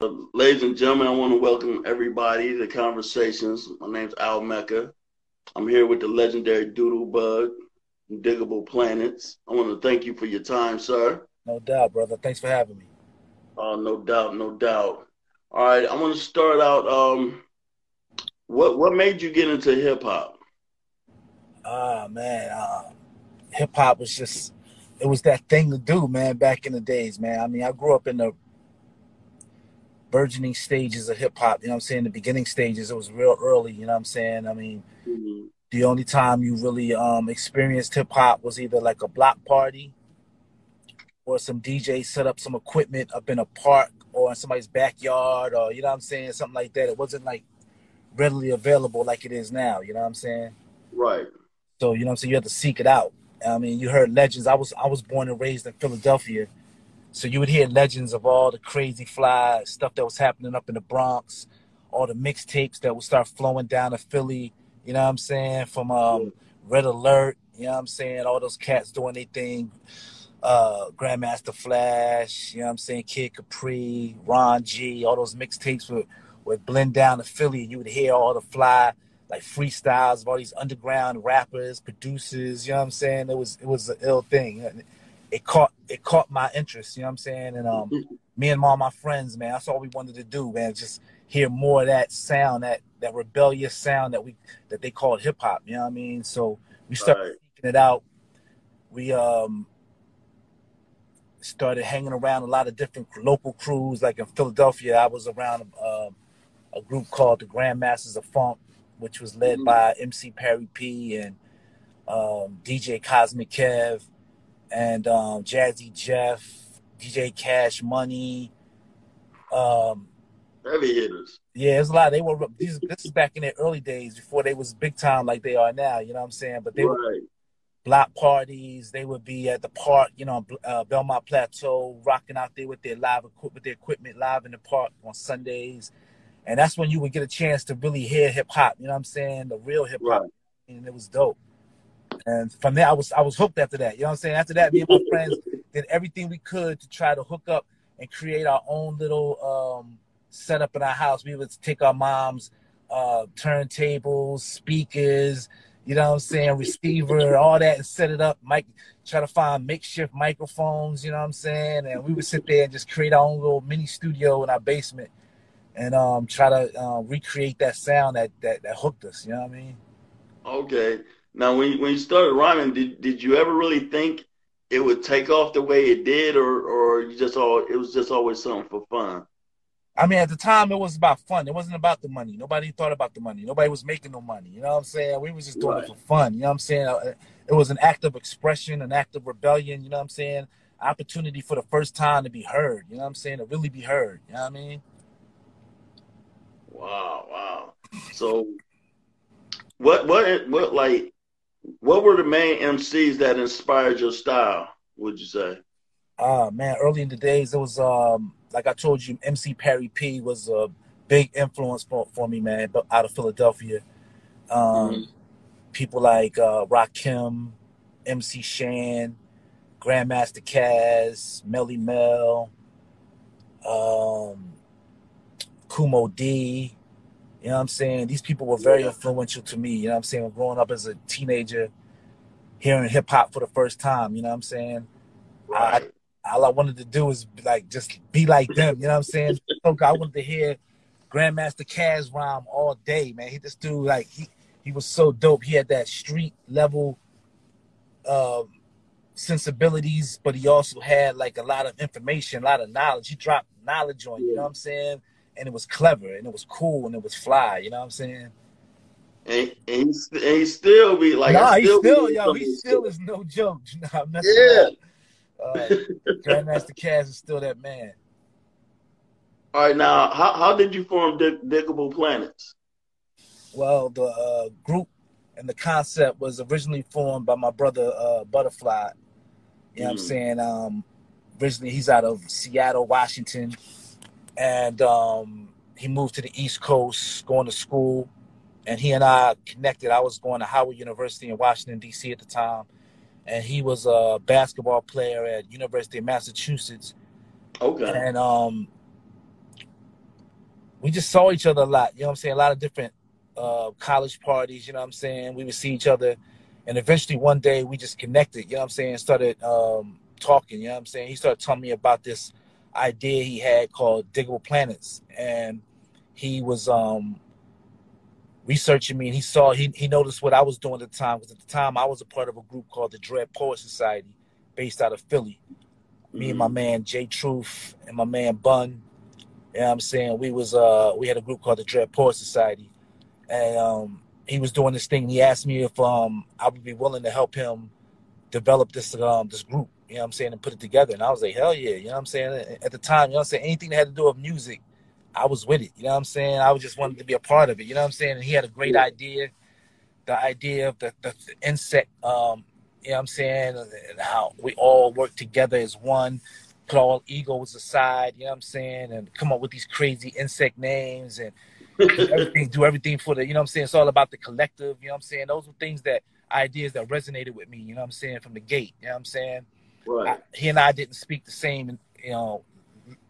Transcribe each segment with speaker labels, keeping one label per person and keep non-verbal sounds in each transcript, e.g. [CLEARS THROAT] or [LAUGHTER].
Speaker 1: ladies and gentlemen, I want to welcome everybody to Conversations. My name's Al Mecca. I'm here with the legendary Doodle Bug, Digable Planets. I want to thank you for your time, sir.
Speaker 2: No doubt, brother. Thanks for having me.
Speaker 1: Uh, no doubt, no doubt. All right, I want to start out. Um, what what made you get into hip hop?
Speaker 2: Ah man, uh, hip hop was just it was that thing to do, man. Back in the days, man. I mean, I grew up in the burgeoning stages of hip hop. You know what I'm saying? The beginning stages, it was real early. You know what I'm saying? I mean, mm-hmm. the only time you really um, experienced hip hop was either like a block party or some DJ set up some equipment up in a park or in somebody's backyard or, you know what I'm saying? Something like that. It wasn't like readily available like it is now. You know what I'm saying?
Speaker 1: Right.
Speaker 2: So, you know what I'm saying? You have to seek it out. I mean, you heard legends. I was I was born and raised in Philadelphia so you would hear legends of all the crazy fly stuff that was happening up in the Bronx, all the mixtapes that would start flowing down to Philly, you know what I'm saying? From um, Red Alert, you know what I'm saying? All those cats doing their thing. Uh, Grandmaster Flash, you know what I'm saying? Kid Capri, Ron G, all those mixtapes would, would blend down to Philly and you would hear all the fly like freestyles of all these underground rappers, producers, you know what I'm saying? It was it was an ill thing it caught it caught my interest, you know what I'm saying? And um me and all my friends, man, that's all we wanted to do, man, just hear more of that sound, that that rebellious sound that we that they called hip hop, you know what I mean? So we started right. seeking it out. We um started hanging around a lot of different local crews. Like in Philadelphia, I was around uh, a group called the Grandmasters of Funk, which was led mm-hmm. by MC Perry P and um, DJ Cosmic Kev and um, Jazzy Jeff, DJ Cash Money. Um,
Speaker 1: Heavy hitters.
Speaker 2: Yeah, it's a lot. They were these. This is back in their early days before they was big time like they are now. You know what I'm saying? But they right. were block parties. They would be at the park, you know, uh, Belmont Plateau, rocking out there with their live equipment, with their equipment live in the park on Sundays, and that's when you would get a chance to really hear hip hop. You know what I'm saying? The real hip hop, right. and it was dope. And from there, I was I was hooked after that. You know what I'm saying? After that, me and my friends did everything we could to try to hook up and create our own little um, setup in our house. We would take our mom's uh, turntables, speakers, you know what I'm saying, receiver, all that, and set it up. Mike, try to find makeshift microphones. You know what I'm saying? And we would sit there and just create our own little mini studio in our basement and um, try to uh, recreate that sound that, that that hooked us. You know what I mean?
Speaker 1: Okay. Now, when you, when you started rhyming, did did you ever really think it would take off the way it did, or or you just all it was just always something for fun?
Speaker 2: I mean, at the time, it was about fun. It wasn't about the money. Nobody thought about the money. Nobody was making no money. You know what I'm saying? We was just doing right. it for fun. You know what I'm saying? Uh, it was an act of expression, an act of rebellion. You know what I'm saying? Opportunity for the first time to be heard. You know what I'm saying? To really be heard. You know what I mean?
Speaker 1: Wow, wow. So, what, what, what, like, what were the main MCs that inspired your style? Would you say?
Speaker 2: Ah man, early in the days, it was um like I told you, MC Perry P was a big influence for, for me, man. But out of Philadelphia, um, mm-hmm. people like uh, Rakim, MC Shan, Grandmaster Caz, Melle Mel, um, Kool Moe Dee, you know what I'm saying? These people were very yeah. influential to me. You know what I'm saying? Growing up as a teenager, hearing hip hop for the first time. You know what I'm saying? Right. I, all I wanted to do was like just be like them. You know what I'm saying? [LAUGHS] so I wanted to hear Grandmaster Caz rhyme all day, man. He just do like he he was so dope. He had that street level um, sensibilities, but he also had like a lot of information, a lot of knowledge. He dropped knowledge on you. You know what I'm saying? And it was clever and it was cool and it was fly. You know what I'm saying?
Speaker 1: And, and, he, and he still be like,
Speaker 2: nah, he still, still yo, he still is no joke. [LAUGHS] Nah, yeah. Uh, [LAUGHS] Grandmaster Caz is still that man.
Speaker 1: All right, now, how, how did you form Dig- Digable Planets?
Speaker 2: Well, the uh, group and the concept was originally formed by my brother uh, Butterfly. You know mm. what I'm mm. saying? Um, originally, he's out of Seattle, Washington and um, he moved to the East Coast, going to school, and he and I connected. I was going to Howard University in Washington D.C. at the time, and he was a basketball player at University of Massachusetts.
Speaker 1: Okay.
Speaker 2: And um, we just saw each other a lot. You know what I'm saying? A lot of different uh, college parties. You know what I'm saying? We would see each other, and eventually one day we just connected. You know what I'm saying? Started um, talking. You know what I'm saying? He started telling me about this idea he had called Digable Planets, and he was um, researching me, and he saw he he noticed what I was doing at the time. Because at the time I was a part of a group called the Dread Poet Society, based out of Philly. Mm-hmm. Me and my mm-hmm. man Jay Truth and my man Bun. You know what I'm saying? We was uh we had a group called the Dread Poet Society. And um he was doing this thing. And He asked me if um I would be willing to help him develop this um this group, you know what I'm saying, and put it together. And I was like, hell yeah, you know what I'm saying? At the time, you know what I'm saying, anything that had to do with music, I was with it. You know what I'm saying? I was just wanted to be a part of it. You know what I'm saying? And he had a great idea. The idea of the, the, the insect um, you know what I'm saying, and how we all work together as one, put all egos aside, you know what I'm saying, and come up with these crazy insect names and do everything, do everything for the, you know what I'm saying, it's all about the collective, you know what I'm saying, those were things that, ideas that resonated with me, you know what I'm saying, from the gate, you know what I'm saying. Right. I, he and I didn't speak the same, you know,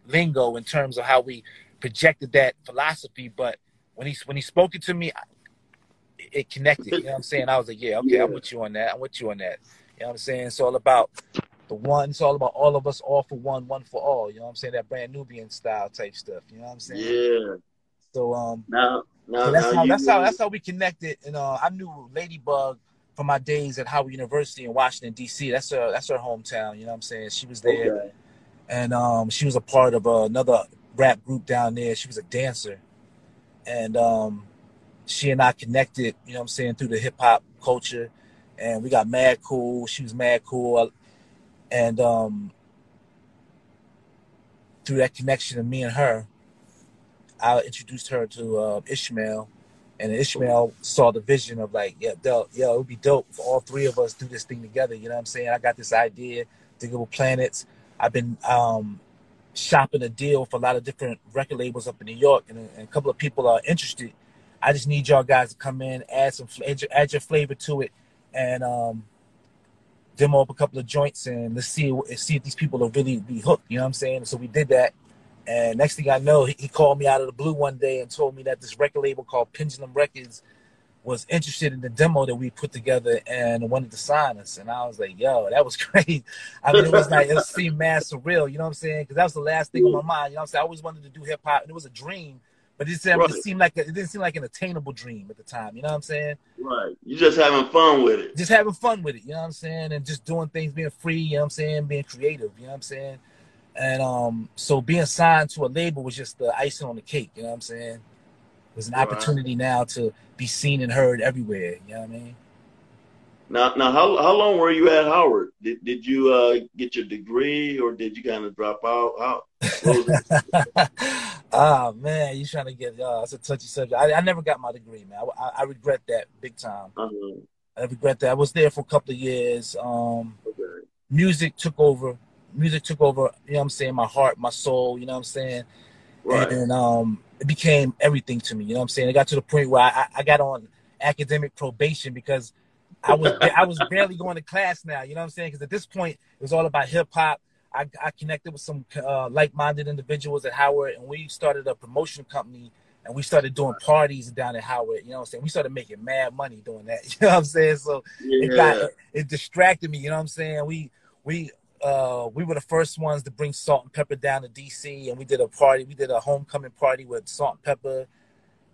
Speaker 2: lingo in terms of how we projected that philosophy, but when he when he spoke it to me, it connected. You know what I'm saying? I was like, yeah, okay, yeah. I'm with you on that. I'm with you on that. You know what I'm saying? It's all about the one. It's all about all of us, all for one, one for all. You know what I'm saying? That brand Nubian style type stuff. You know what I'm saying?
Speaker 1: Yeah.
Speaker 2: So um,
Speaker 1: now, now,
Speaker 2: so that's
Speaker 1: now
Speaker 2: how that's how that's how we connected. And uh, I knew Ladybug from my days at Howard University in Washington D.C. That's her that's her hometown. You know what I'm saying? She was there, okay. and um, she was a part of uh, another rap group down there. She was a dancer, and um, she and I connected, you know what I'm saying, through the hip hop culture. And we got mad cool. She was mad cool. And um, through that connection of me and her, I introduced her to uh, Ishmael. And Ishmael saw the vision of like, yeah, dope, yeah, it would be dope for all three of us do this thing together. You know what I'm saying? I got this idea, Digable Planets. I've been um, shopping a deal for a lot of different record labels up in New York, and, and a couple of people are interested I just need y'all guys to come in, add some, add your, add your flavor to it, and um, demo up a couple of joints, and let's see, see if these people will really be hooked. You know what I'm saying? So we did that, and next thing I know, he, he called me out of the blue one day and told me that this record label called Pendulum Records was interested in the demo that we put together and wanted to sign us. And I was like, yo, that was [LAUGHS] great. I mean, it was like, it seemed mad surreal, you know what I'm saying? Because that was the last thing on my mind. You know what I'm saying? I always wanted to do hip hop, and it was a dream but it, right. it seemed like a, it didn't seem like an attainable dream at the time. You know what I'm saying?
Speaker 1: Right. You just having fun with it.
Speaker 2: Just having fun with it. You know what I'm saying? And just doing things, being free. You know what I'm saying? Being creative. You know what I'm saying? And um, so being signed to a label was just the icing on the cake. You know what I'm saying? It was an opportunity now to be seen and heard everywhere. You know what I mean?
Speaker 1: Now, now, how how long were you at Howard? Did did you uh, get your degree, or did you kind of drop out?
Speaker 2: How? [LAUGHS] Ah man, you trying to get? Uh, it's a touchy subject. I, I never got my degree, man. I, I regret that big time. Uh-huh. I regret that. I was there for a couple of years. Um, okay. Music took over. Music took over. You know what I'm saying? My heart, my soul. You know what I'm saying? Right. And, um, it became everything to me. You know what I'm saying? It got to the point where I, I got on academic probation because I was I was barely going to class now. You know what I'm saying? Because at this point, it was all about hip hop. I, I, connected with some uh, like-minded individuals at Howard, and we started a promotion company, and we started doing parties down at Howard. You know what I'm saying? We started making mad money doing that. [LAUGHS] You know what I'm saying? So yeah. it got it distracted me. You know what I'm saying? We we uh, we were the first ones to bring Salt-N-Pepa down to DC, and we did a party. We did a homecoming party with Salt-N-Pepa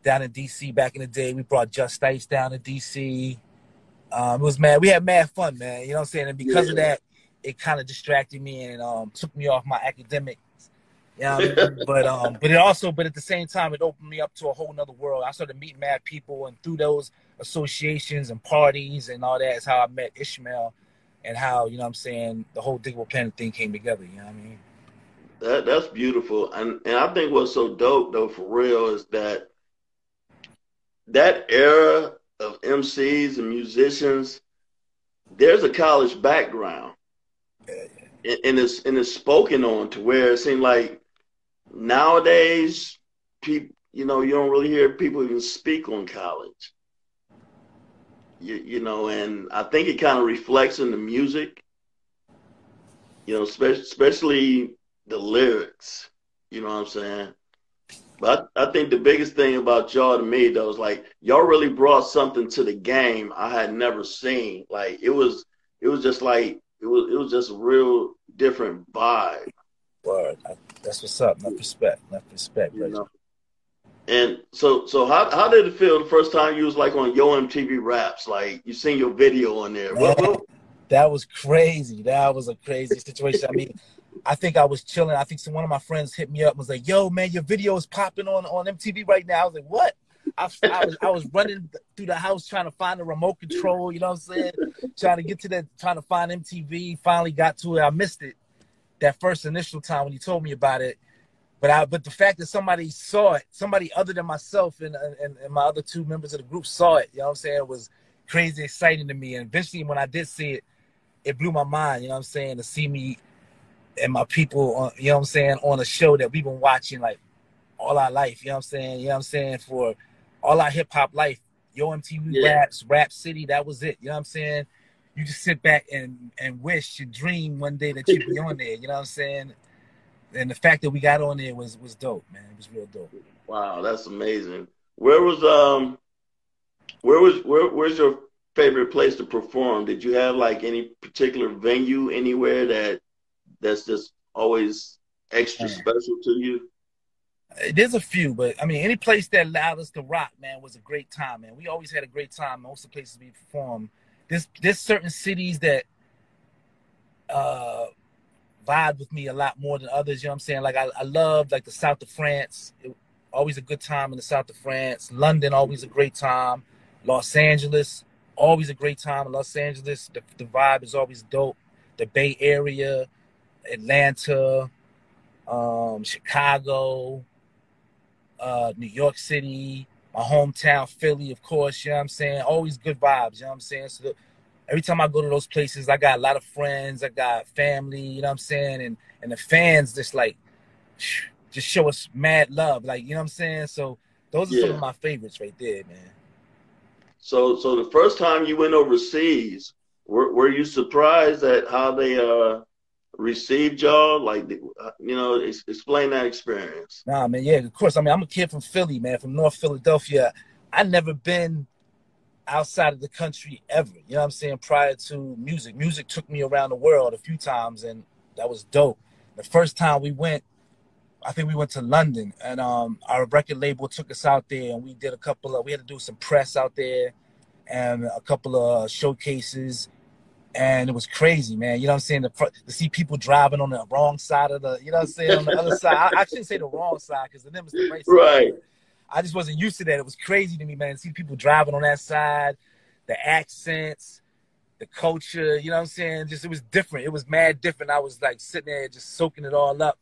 Speaker 2: down in DC back in the day. We brought Just Ice down to DC. Um, it was mad. We had mad fun, man. You know what I'm saying? And because yeah. of that, it kind of distracted me and um, took me off my academics. Yeah, you know [LAUGHS] but um, but it also, but at the same time, it opened me up to a whole nother world. I started meeting mad people, and through those associations and parties and all that is how I met Ishmael, and how you know what I'm saying the whole Digable Planet thing came together. You know what I mean?
Speaker 1: That that's beautiful, and and I think what's so dope though for real is that that era of MCs and musicians, there's a college background and it's and it's spoken on to where it seemed like nowadays people you know you don't really hear people even speak on college you, you know and i think it kind of reflects in the music you know especially, especially the lyrics you know what i'm saying But I, I, think the biggest thing about y'all to me though is like y'all really brought something to the game I had never seen. Like it was it was just like it was it was just a real different vibe.
Speaker 2: Word. That's what's up. Enough respect. Enough respect. You know?
Speaker 1: And so, so how how did it feel the first time you was like on Yo MTV Raps? Like you seen your video on there. What, what?
Speaker 2: That was crazy. That was a crazy situation. I mean, I think I was chilling. I think some one of my friends hit me up and was like, "Yo, man, your video is popping on on MTV right now." I was like, "What?" I, I, was I was running through the house trying to find the remote control. You know what I'm saying? trying to get to that, trying to find MTV. Finally got to it. I missed it that first initial time when you told me about it. But I, but the fact that somebody saw it, somebody other than myself and, and, and my other two members of the group saw it, you know what I'm saying, was crazy exciting to me. And eventually, when I did see it, it blew my mind. You know what I'm saying to see me and my people, on, you know what I'm saying, on a show that we've been watching like all our life. You know what I'm saying? You know what I'm saying for all our hip hop life. Yo MTV yeah. Raps, Rap City, that was it. You know what I'm saying? you just sit back and and wish and dream one day that you'd be on there. You know what I'm saying? And the fact that we got on there was was dope, man. It was real dope.
Speaker 1: Wow, that's amazing. Where was um, where was where where's your favorite place to perform? Did you have like any particular venue anywhere that that's just always extra man. special to you?
Speaker 2: There's a few, but I mean, any place that allowed us to rock, man, was a great time, man. We always had a great time. Most of the places we performed there's there's certain cities that uh vibe with me a lot more than others. You know what I'm saying? Like I, I love like the south of France. It, always a good time in the south of France. London, always a great time. Los Angeles, always a great time in Los Angeles. The, the vibe is always dope. The Bay Area, Atlanta, um, Chicago, uh, New York City, my hometown, Philly, of course, you know what I'm saying? Always good vibes, you know what I'm saying? So the, every time I go to those places, I got a lot of friends, I got family, you know what I'm saying? And and the fans just like [SNIFFS] just show us mad love, like you know what I'm saying? So those are yeah. some of my favorites right there, man.
Speaker 1: So so the first time you went overseas, were were you surprised at how they uh received y'all? Like, uh, you know, explain that experience.
Speaker 2: Nah, man, yeah, of course. I mean, I'm a kid from Philly, man, from North Philadelphia. I never been outside of the country ever. You know what I'm saying? Prior to music, music took me around the world a few times, and that was dope. The first time we went, I think we went to London, and um, our record label took us out there, and we did a couple of. We had to do some press out there, and a couple of showcases and it was crazy, man. You know what I'm saying? To, to see people driving on the wrong side of the, you know what I'm saying, on the other side. I, I, shouldn't say the wrong side because the them is the right side.
Speaker 1: Right.
Speaker 2: I just wasn't used to that. It was crazy to me, man. To see people driving on that side, the accents, the culture. You know what I'm saying? Just it was different. It was mad different. I was like sitting there just soaking it all up.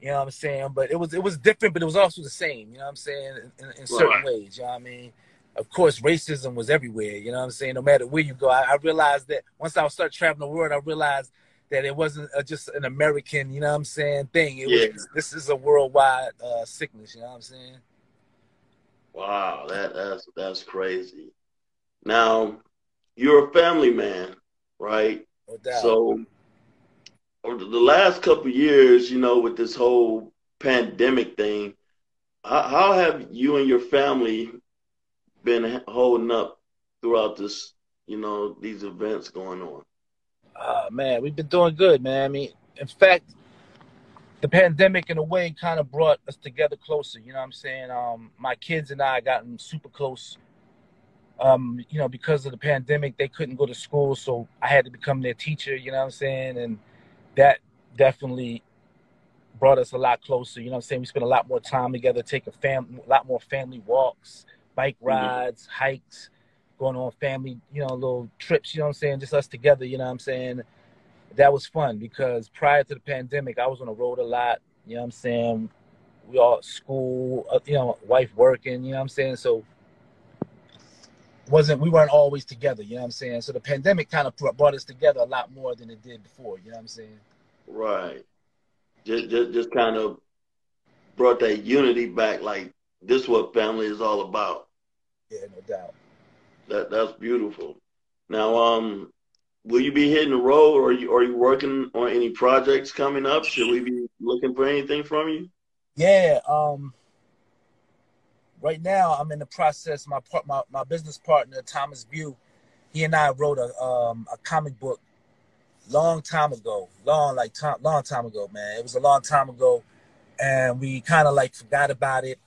Speaker 2: You know what I'm saying? But it was it was different, but it was also the same. You know what I'm saying? In, in certain right. ways. You know what I mean? of course, racism was everywhere. You know what I'm saying? No matter where you go, I, I realized that once I started traveling the world, I realized that it wasn't a, just an American, you know what I'm saying, thing. It yeah. was this is a worldwide uh, sickness. You know what I'm saying?
Speaker 1: Wow, that that's that's crazy. Now, you're a family man, right?
Speaker 2: No doubt.
Speaker 1: So, over the last couple years, you know, with this whole pandemic thing, how, how have you and your family been holding up throughout this, you know, these events going on?
Speaker 2: Uh, man, we've been doing good, man. I mean, in fact, the pandemic in a way kind of brought us together closer. You know what I'm saying? Um, my kids and I gotten super close. Um, you know, because of the pandemic, they couldn't go to school, so I had to become their teacher. You know what I'm saying? And that definitely brought us a lot closer. You know what I'm saying? We spent a lot more time together, take a fam, a lot more family walks bike mm-hmm. rides, mm-hmm. hikes, going on family, you know, little trips, you know what I'm saying? Just us together, you know what I'm saying? That was fun because prior to the pandemic, I was on the road a lot, you know what I'm saying? We all school, uh, you know, wife working, you know what I'm saying? So wasn't we weren't always together, you know what I'm saying? So the pandemic kind of brought us together a lot more than it did before, you know what I'm saying?
Speaker 1: Right. Just just, just kind of brought that unity back like this is what family is all about.
Speaker 2: Yeah, no doubt.
Speaker 1: That that's beautiful. Now, um, will you be hitting the road, or are you are you working on any projects coming up? Should we be looking for anything from you?
Speaker 2: Yeah, um, right now I'm in the process. My part, my, my business partner Thomas View, he and I wrote a um, a comic book long time ago, long like time, long time ago, man. It was a long time ago, and we kind of like forgot about it,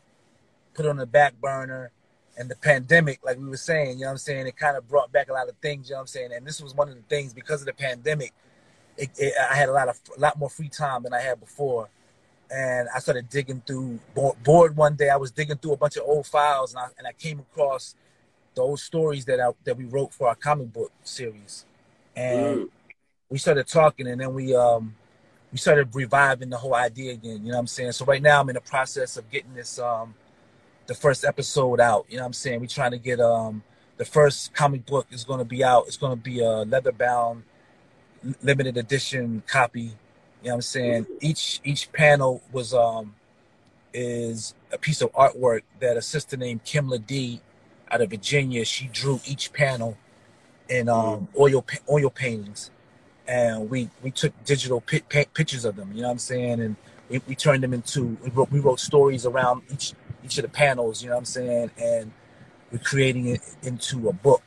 Speaker 2: put it on the back burner. And the pandemic, like we were saying, you know what I'm saying, it kind of brought back a lot of things, you know what I'm saying. And this was one of the things because of the pandemic, it, it, I had a lot of a lot more free time than I had before and I started digging through bored one day. I was digging through a bunch of old files, and I, and I came across the old stories that I, that we wrote for our comic book series, and mm. we started talking, and then we um we started reviving the whole idea again. You know what I'm saying? So right now I'm in the process of getting this um the first episode out. You know what I'm saying? We're trying to get um the first comic book is going to be out. It's going to be a leather bound limited edition copy you know what I'm saying? Each each panel was um is a piece of artwork that a sister named Kim D out of Virginia, she drew each panel in um oil oil paintings. And we we took digital pictures of them, you know what I'm saying? And we, we turned them into we wrote, we wrote stories around each each of the panels, you know what I'm saying? And we're creating it into a book.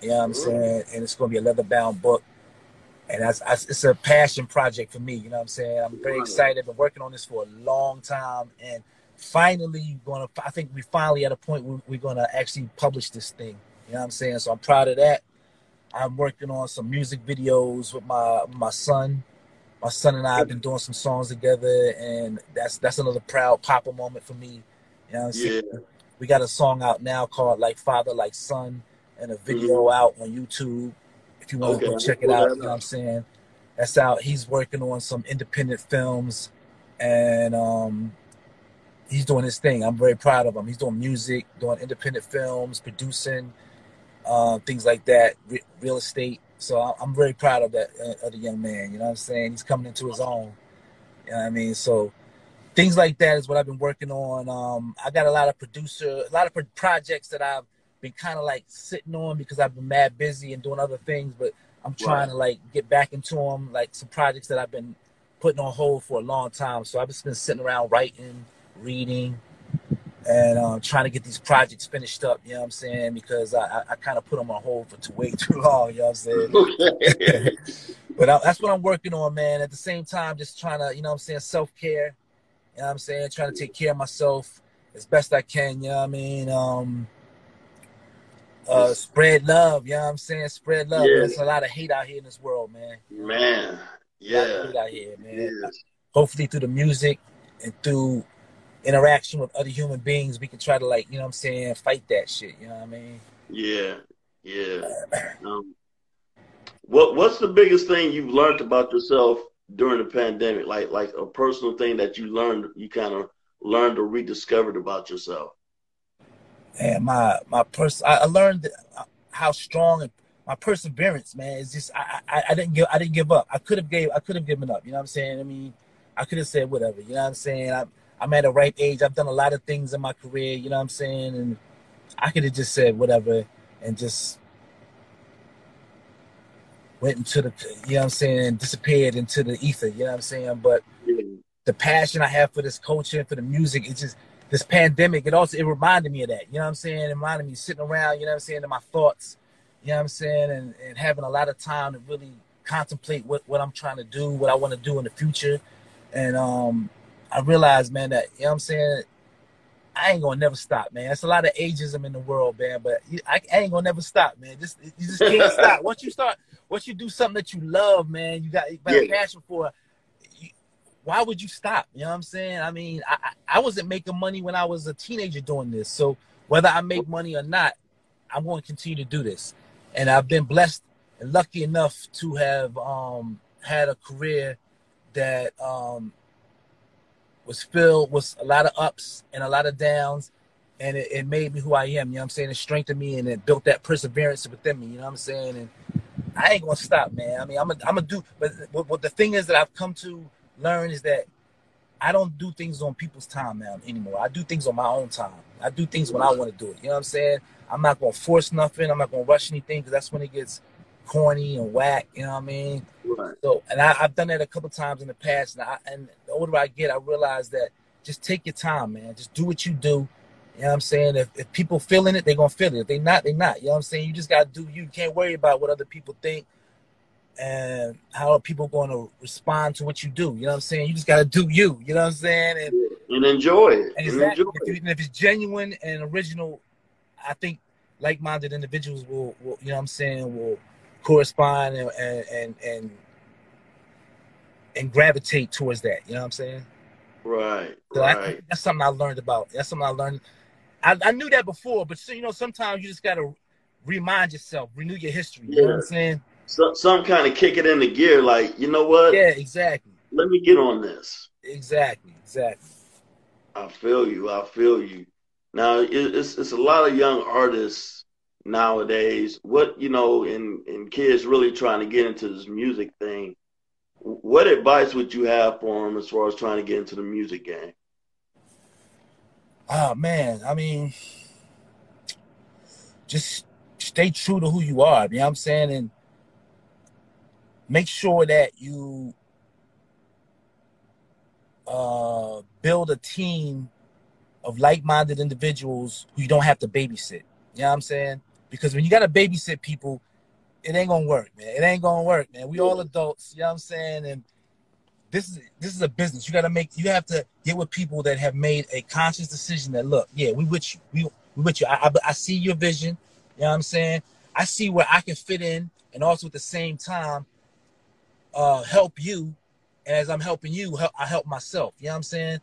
Speaker 2: You know what I'm saying? And it's going to be a leather bound book and it's a passion project for me. You know what I'm saying? I'm very excited. I've been working on this for a long time, and finally, going to. I think we're finally at a point where we're going to actually publish this thing. You know what I'm saying? So I'm proud of that. I'm working on some music videos with my my son. My son and I have been doing some songs together, and that's that's another proud papa moment for me. You know what I'm saying? Yeah. We got a song out now called "Like Father, Like Son," and a video mm-hmm. out on YouTube if you want okay. to go check it out, you know what I'm saying? That's out. He's working on some independent films and um, he's doing his thing. I'm very proud of him. He's doing music, doing independent films, producing, uh, things like that, re- real estate. So I'm very proud of that uh, of the young man. You know what I'm saying? He's coming into his own. You know what I mean? So things like that is what I've been working on. Um, I got a lot of producer, a lot of projects that I've been kind of like sitting on because I've been mad busy and doing other things, but I'm trying right. to like get back into them, like some projects that I've been putting on hold for a long time. So I've just been sitting around writing, reading, and um, trying to get these projects finished up. You know what I'm saying? Because I, I, I kind of put them on hold for too way [LAUGHS] too long. You know what I'm saying? [LAUGHS] But I, that's what I'm working on, man. At the same time, just trying to, you know what I'm saying, self care. You know what I'm saying? Trying to take care of myself as best I can. You know what I mean? Um, uh, spread love. You know what I'm saying? Spread love. Yeah. There's a lot of hate out here in this world, man.
Speaker 1: Man, yeah.
Speaker 2: out here, man. Yes. Hopefully, through the music and through interaction with other human beings, we can try to like, you know what I'm saying, fight that shit. You know what I mean?
Speaker 1: Yeah, yeah. [CLEARS THROAT] um, what What's the biggest thing you've learned about yourself during the pandemic? Like, like a personal thing that you learned, you kind of learned or rediscovered about yourself
Speaker 2: and my my person I learned how strong my perseverance, man, is just I, I, I didn't give I didn't give up. I could have gave I could have given up. You know what I'm saying? I mean, I could have said whatever. You know what I'm saying? I, I'm at a ripe age. I've done a lot of things in my career. You know what I'm saying? And I could have just said whatever and just went into the you know what I'm saying disappeared into the ether. You know what I'm saying? But the passion I have for this culture, for the music, it just this pandemic, it also it reminded me of that. You know what I'm saying? It reminded me sitting around, you know what I'm saying, in my thoughts, you know what I'm saying, and, and having a lot of time to really contemplate what, what I'm trying to do, what I want to do in the future. And um I realized, man, that you know what I'm saying, I ain't gonna never stop, man. It's a lot of ageism in the world, man, but I, I ain't gonna never stop, man. Just you just [LAUGHS] can't stop. Once you start, once you do something that you love, man, you got, you got yeah. a passion for why would you stop? You know what I'm saying? I mean, I, I wasn't making money when I was a teenager doing this. So whether I make money or not, I'm going to continue to do this. And I've been blessed and lucky enough to have um, had a career that um, was filled with a lot of ups and a lot of downs. And it, it, made me who I am. You know what I'm saying? It strengthened me and it built that perseverance within me. You know what I'm saying? And I ain't to stop, man. I mean, I'm going I'm to do, but what the thing is that I've come to learn is that I don't do things on people's time now anymore. I do things on my own time. I do things when I want to do it. You know what I'm saying? I'm not gonna force nothing. I'm not gonna rush anything because that's when it gets corny and whack. You know what I mean? Right. So, and I, have done that a couple times in the past. And, I, and the older I get, I realize that just take your time, man. Just do what you do, You know what I'm saying? If, if people feeling it, they're gonna feel it. If they not, they not. You know what I'm saying? You just gotta do you. You can't worry about what other people think and how are people gonna respond to what you do. You know what I'm saying? You just gotta do you, you know what I'm saying? And,
Speaker 1: and enjoy it. And,
Speaker 2: exactly.
Speaker 1: enjoy
Speaker 2: if, you, and if it's genuine and original, I think like-minded individuals will, will you know what I'm saying, will correspond and and and and, gravitate towards that. You know what I'm saying?
Speaker 1: Right.
Speaker 2: So
Speaker 1: right.
Speaker 2: I, that's something I learned about. That's something I learned. I, I knew that before, but so, you know, sometimes you just gotta remind yourself, renew your history. You know what I'm saying?
Speaker 1: So, some kind of kick it in the gear, like you know what?
Speaker 2: Yeah, exactly.
Speaker 1: Let me get on this.
Speaker 2: Exactly, exactly.
Speaker 1: I feel you. I feel you. Now it's it's a lot of young artists nowadays. What you know, and and kids really trying to get into this music thing. What advice would you have for them as far as trying to get into the music game?
Speaker 2: Oh man, I mean, just stay true to who you are. You know what I'm saying? And make sure that you uh, build a team of like-minded individuals who you don't have to babysit. You know what I'm saying? Because when you gotta babysit people, it ain't gonna work, man. It ain't gonna work, man. We all adults, you know what I'm saying? And this is this is a business. You gotta make you have to get with people that have made a conscious decision that look, yeah, we with you. We we with you. I, I, I see your vision. You know what I'm saying? I see where I can fit in and also at the same time uh help you. And as I'm helping you, help, I help myself. You know what I'm saying?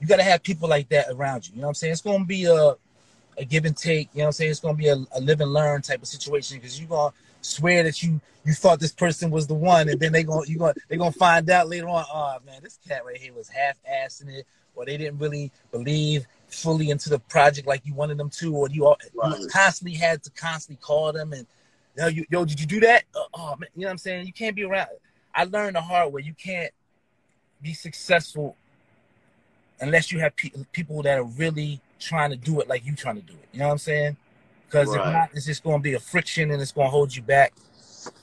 Speaker 2: You gotta have people like that around you. You know what I'm saying? It's gonna be a a give and take, you know what I'm saying? It's gonna be a, a live and learn type of situation because you're gonna swear that you you thought this person was the one, and then they gonna you gonna they gonna find out later on. Oh man, this cat right here was half assing it, or they didn't really believe fully into the project like you wanted them to, or you, all, right. you constantly had to constantly call them and yo, you, yo, did you do that? Uh, oh man, you know what I'm saying? You can't be around. I learned the hard way. You can't be successful unless you have pe- people that are really trying to do it like you trying to do it. You know what I'm saying? Because right. if not, it's just going to be a friction and it's going to hold you back.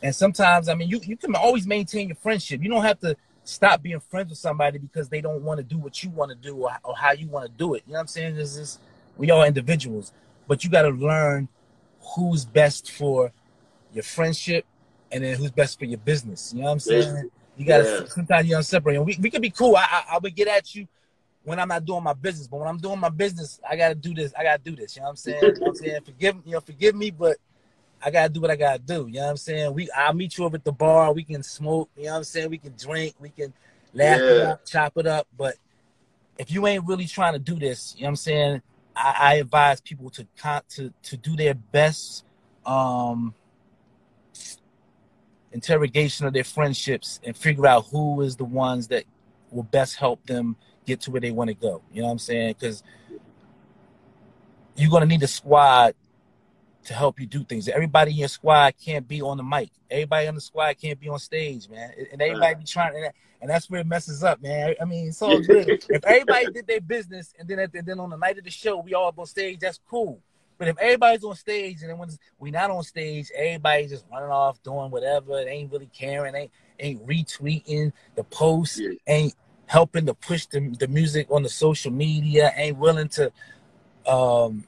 Speaker 2: And sometimes, I mean, you, you can always maintain your friendship. You don't have to stop being friends with somebody because they don't want to do what you want to do or, or how you want to do it. You know what I'm saying? This is we all individuals, but you got to learn who's best for your friendship and then who's best for your business. You know what I'm saying? You got to yeah. sometimes you separate. And we, we could be cool. I, I, I would get at you when I'm not doing my business. But when I'm doing my business, I gotta do this. I gotta do this. You know what I'm saying? you know what I'm saying? Forgive you know, forgive me, but I gotta do what I gotta do. You know what I'm saying? We I'll meet you over at the bar, we can smoke, you know what I'm saying? We can drink, we can laugh yeah. it up, chop it up. But if you ain't really trying to do this, you know what I'm saying? I, I advise people to to to do their best um interrogation of their friendships and figure out who is the ones that will best help them get to where they want to go. You know what I'm saying? Because you're gonna need a squad to help you do things. Everybody in your squad can't be on the mic. Everybody on the squad can't be on stage, man. And everybody be trying, and that's where it messes up, man. I mean, it's all good. [LAUGHS] if everybody did their business, and then at the, then on the night of the show, we all up on stage, that's cool. But if everybody's on stage and then when we not on stage, everybody's just running off doing whatever, they ain't really caring, ain't ain't retweeting the post, yeah. ain't helping to push the, the music on the social media, ain't willing to um,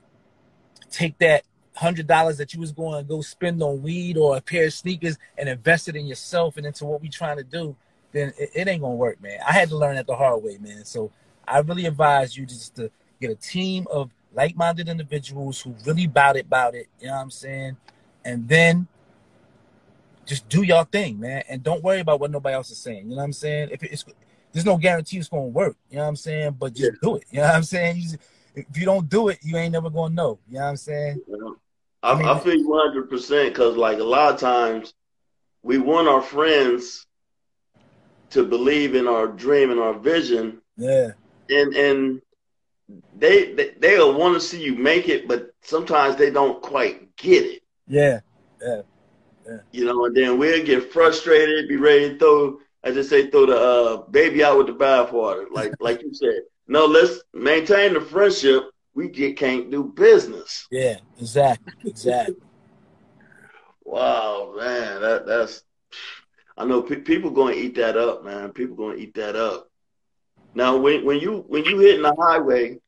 Speaker 2: take that hundred dollars that you was going to go spend on weed or a pair of sneakers and invest it in yourself and into what we trying to do, then it, it, ain't gonna work, man. I had to learn that the hard way, man. So I really advise you just to get a team of like-minded individuals who really bout it, bout it. You know what I'm saying? And then just do your thing, man, and don't worry about what nobody else is saying. You know what I'm saying? If it's there's no guarantee it's gonna work. You know what I'm saying? But just yeah. do it. You know what I'm saying? You just, if you don't do it, you ain't never gonna know. You know what I'm saying? Yeah.
Speaker 1: I, I, mean, I feel 100 percent because like a lot of times we want our friends to believe in our dream and our vision.
Speaker 2: Yeah.
Speaker 1: And and they they, they'll want to see you make it, but sometimes they don't quite get it.
Speaker 2: Yeah. Yeah.
Speaker 1: Yeah. You know, and then we'll get frustrated, be ready to throw I just say throw the uh, baby out with the bathwater, like like you said. No, let's maintain the friendship. We just can't do business.
Speaker 2: Yeah, exactly, exactly.
Speaker 1: wow, man, that that's. I know pe- people going to eat that up, man. People going to eat that up. Now, when when you when you hitting the highway,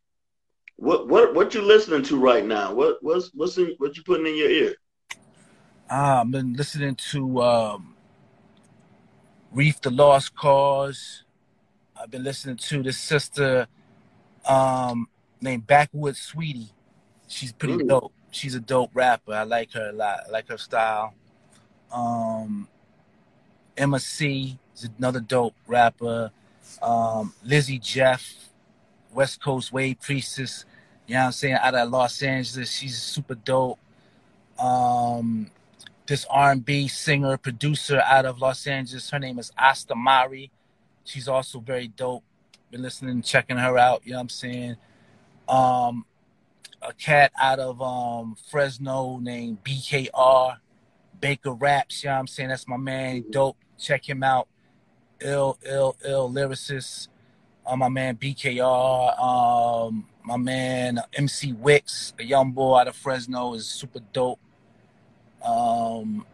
Speaker 1: what what what you listening to right now? What what's what's in, what you putting in your ear?
Speaker 2: I've been listening to um, Reef the Lost Cause. I've been listening to this sister um, named Backwoods Sweetie. She's pretty mm. dope. She's a dope rapper. I like her a lot. I like her style. Um, Emma C is another dope rapper. Um, Lizzie Jeff, West Coast Wave Priestess. You know what I'm saying? Out of Los Angeles, she's super dope. Um, this R&B singer producer out of Los Angeles, her name is Asta Mari. She's also very dope. Been listening, checking her out. You know what I'm saying? Um, a cat out of um, Fresno named BKR. Baker Raps, you know what I'm saying? That's my man. Dope. Check him out. Ill, ill, ill lyricist. Uh, my man BKR. Um, my man MC Wicks, a young boy out of Fresno, is super dope. Um,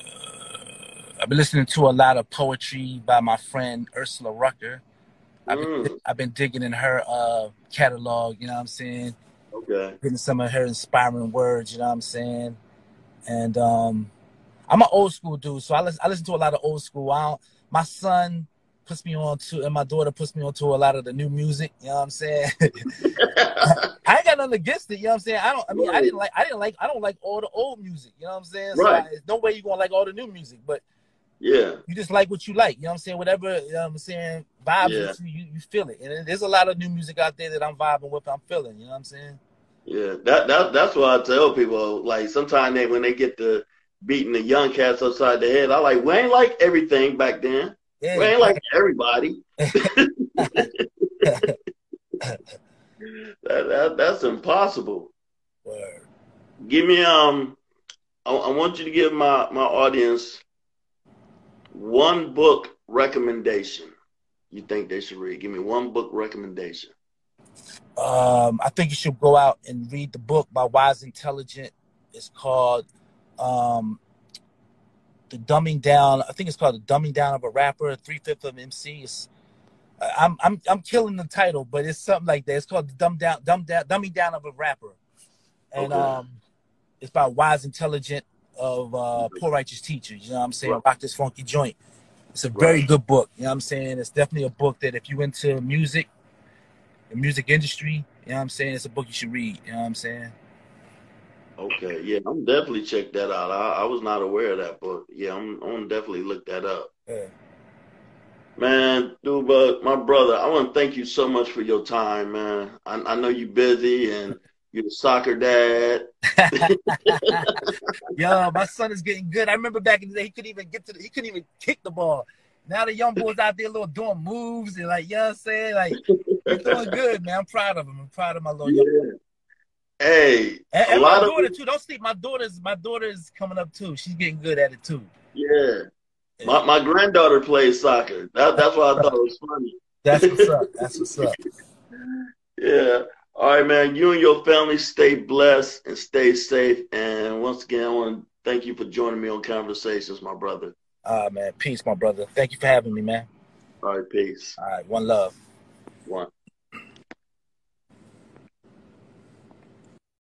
Speaker 2: uh, I've been listening to a lot of poetry by my friend Ursula Rucker. I've been, mm. I've been digging in her uh, catalog, you know what I'm saying?
Speaker 1: Okay.
Speaker 2: Getting some of her inspiring words, you know what I'm saying? And um, I'm an old school dude, so I listen, I listen to a lot of old school. I my son puts me on to, and my daughter puts me on to a lot of the new music. You know what I'm saying? [LAUGHS] I ain't got nothing against it. You know what I'm saying? I don't. I mean. I didn't like. I didn't like. I don't like all the old music. You know what I'm saying?
Speaker 1: Right.
Speaker 2: So I, no way you gonna like all the new music, but
Speaker 1: yeah,
Speaker 2: you just like what you like. You know what I'm saying? Whatever. You know what I'm saying? Vibes yeah. you, you, you feel it. And there's a lot of new music out there that I'm vibing with. I'm feeling. You know what I'm saying?
Speaker 1: Yeah, that that that's why I tell people like sometimes they when they get to beating the young cats upside the head, I like we ain't like everything back then. Yeah, we ain't like everybody. [LAUGHS] that, that that's impossible.
Speaker 2: Word.
Speaker 1: Give me um I, I want you to give my my audience one book recommendation you think they should read. Give me one book recommendation.
Speaker 2: Um, I think you should go out and read the book by Wise Intelligent. It's called um, "The Dumbing Down." I think it's called "The Dumbing Down of a Rapper." Three fifths of MCs. I'm I'm I'm killing the title, but it's something like that. It's called "The Dumb Down, Dumb Down, Dumbing Down of a Rapper," and okay. um, it's by Wise Intelligent of uh, Poor Righteous Teachers. You know what I'm saying? Right. Rock this funky joint. It's a very right. good book. You know what I'm saying? It's definitely a book that if you into music the music industry, you know what I'm saying? It's a book you should read. You know what I'm saying?
Speaker 1: Okay, yeah, I'm definitely check that out. I, I was not aware of that but Yeah, I'm, I'm definitely look that up.
Speaker 2: Yeah.
Speaker 1: Man, dude, but my brother, I want to thank you so much for your time, man. I, I know you're busy and you're a soccer dad. [LAUGHS]
Speaker 2: Yo, my son is getting good. I remember back in the day, he couldn't even get to the, he couldn't even kick the ball. Now the young boys out there little doing moves and like, you know what I'm saying? Like, he's doing good, man. I'm proud of him. I'm proud of my little yeah. young boy.
Speaker 1: Hey,
Speaker 2: and, and my daughter too. Don't sleep. My daughter's my daughter's coming up too. She's getting good at it too.
Speaker 1: Yeah. yeah. My my granddaughter plays soccer. That, that's why I thought it was funny.
Speaker 2: That's what's up. [LAUGHS] That's what's up.
Speaker 1: yeah. All right, man. You and your family stay blessed and stay safe. And once again, I want to thank you for joining me on Conversations, my brother.
Speaker 2: Ah, uh, man. Peace, my brother. Thank you for having me, man.
Speaker 1: All right, peace.
Speaker 2: All right, one love.
Speaker 1: One.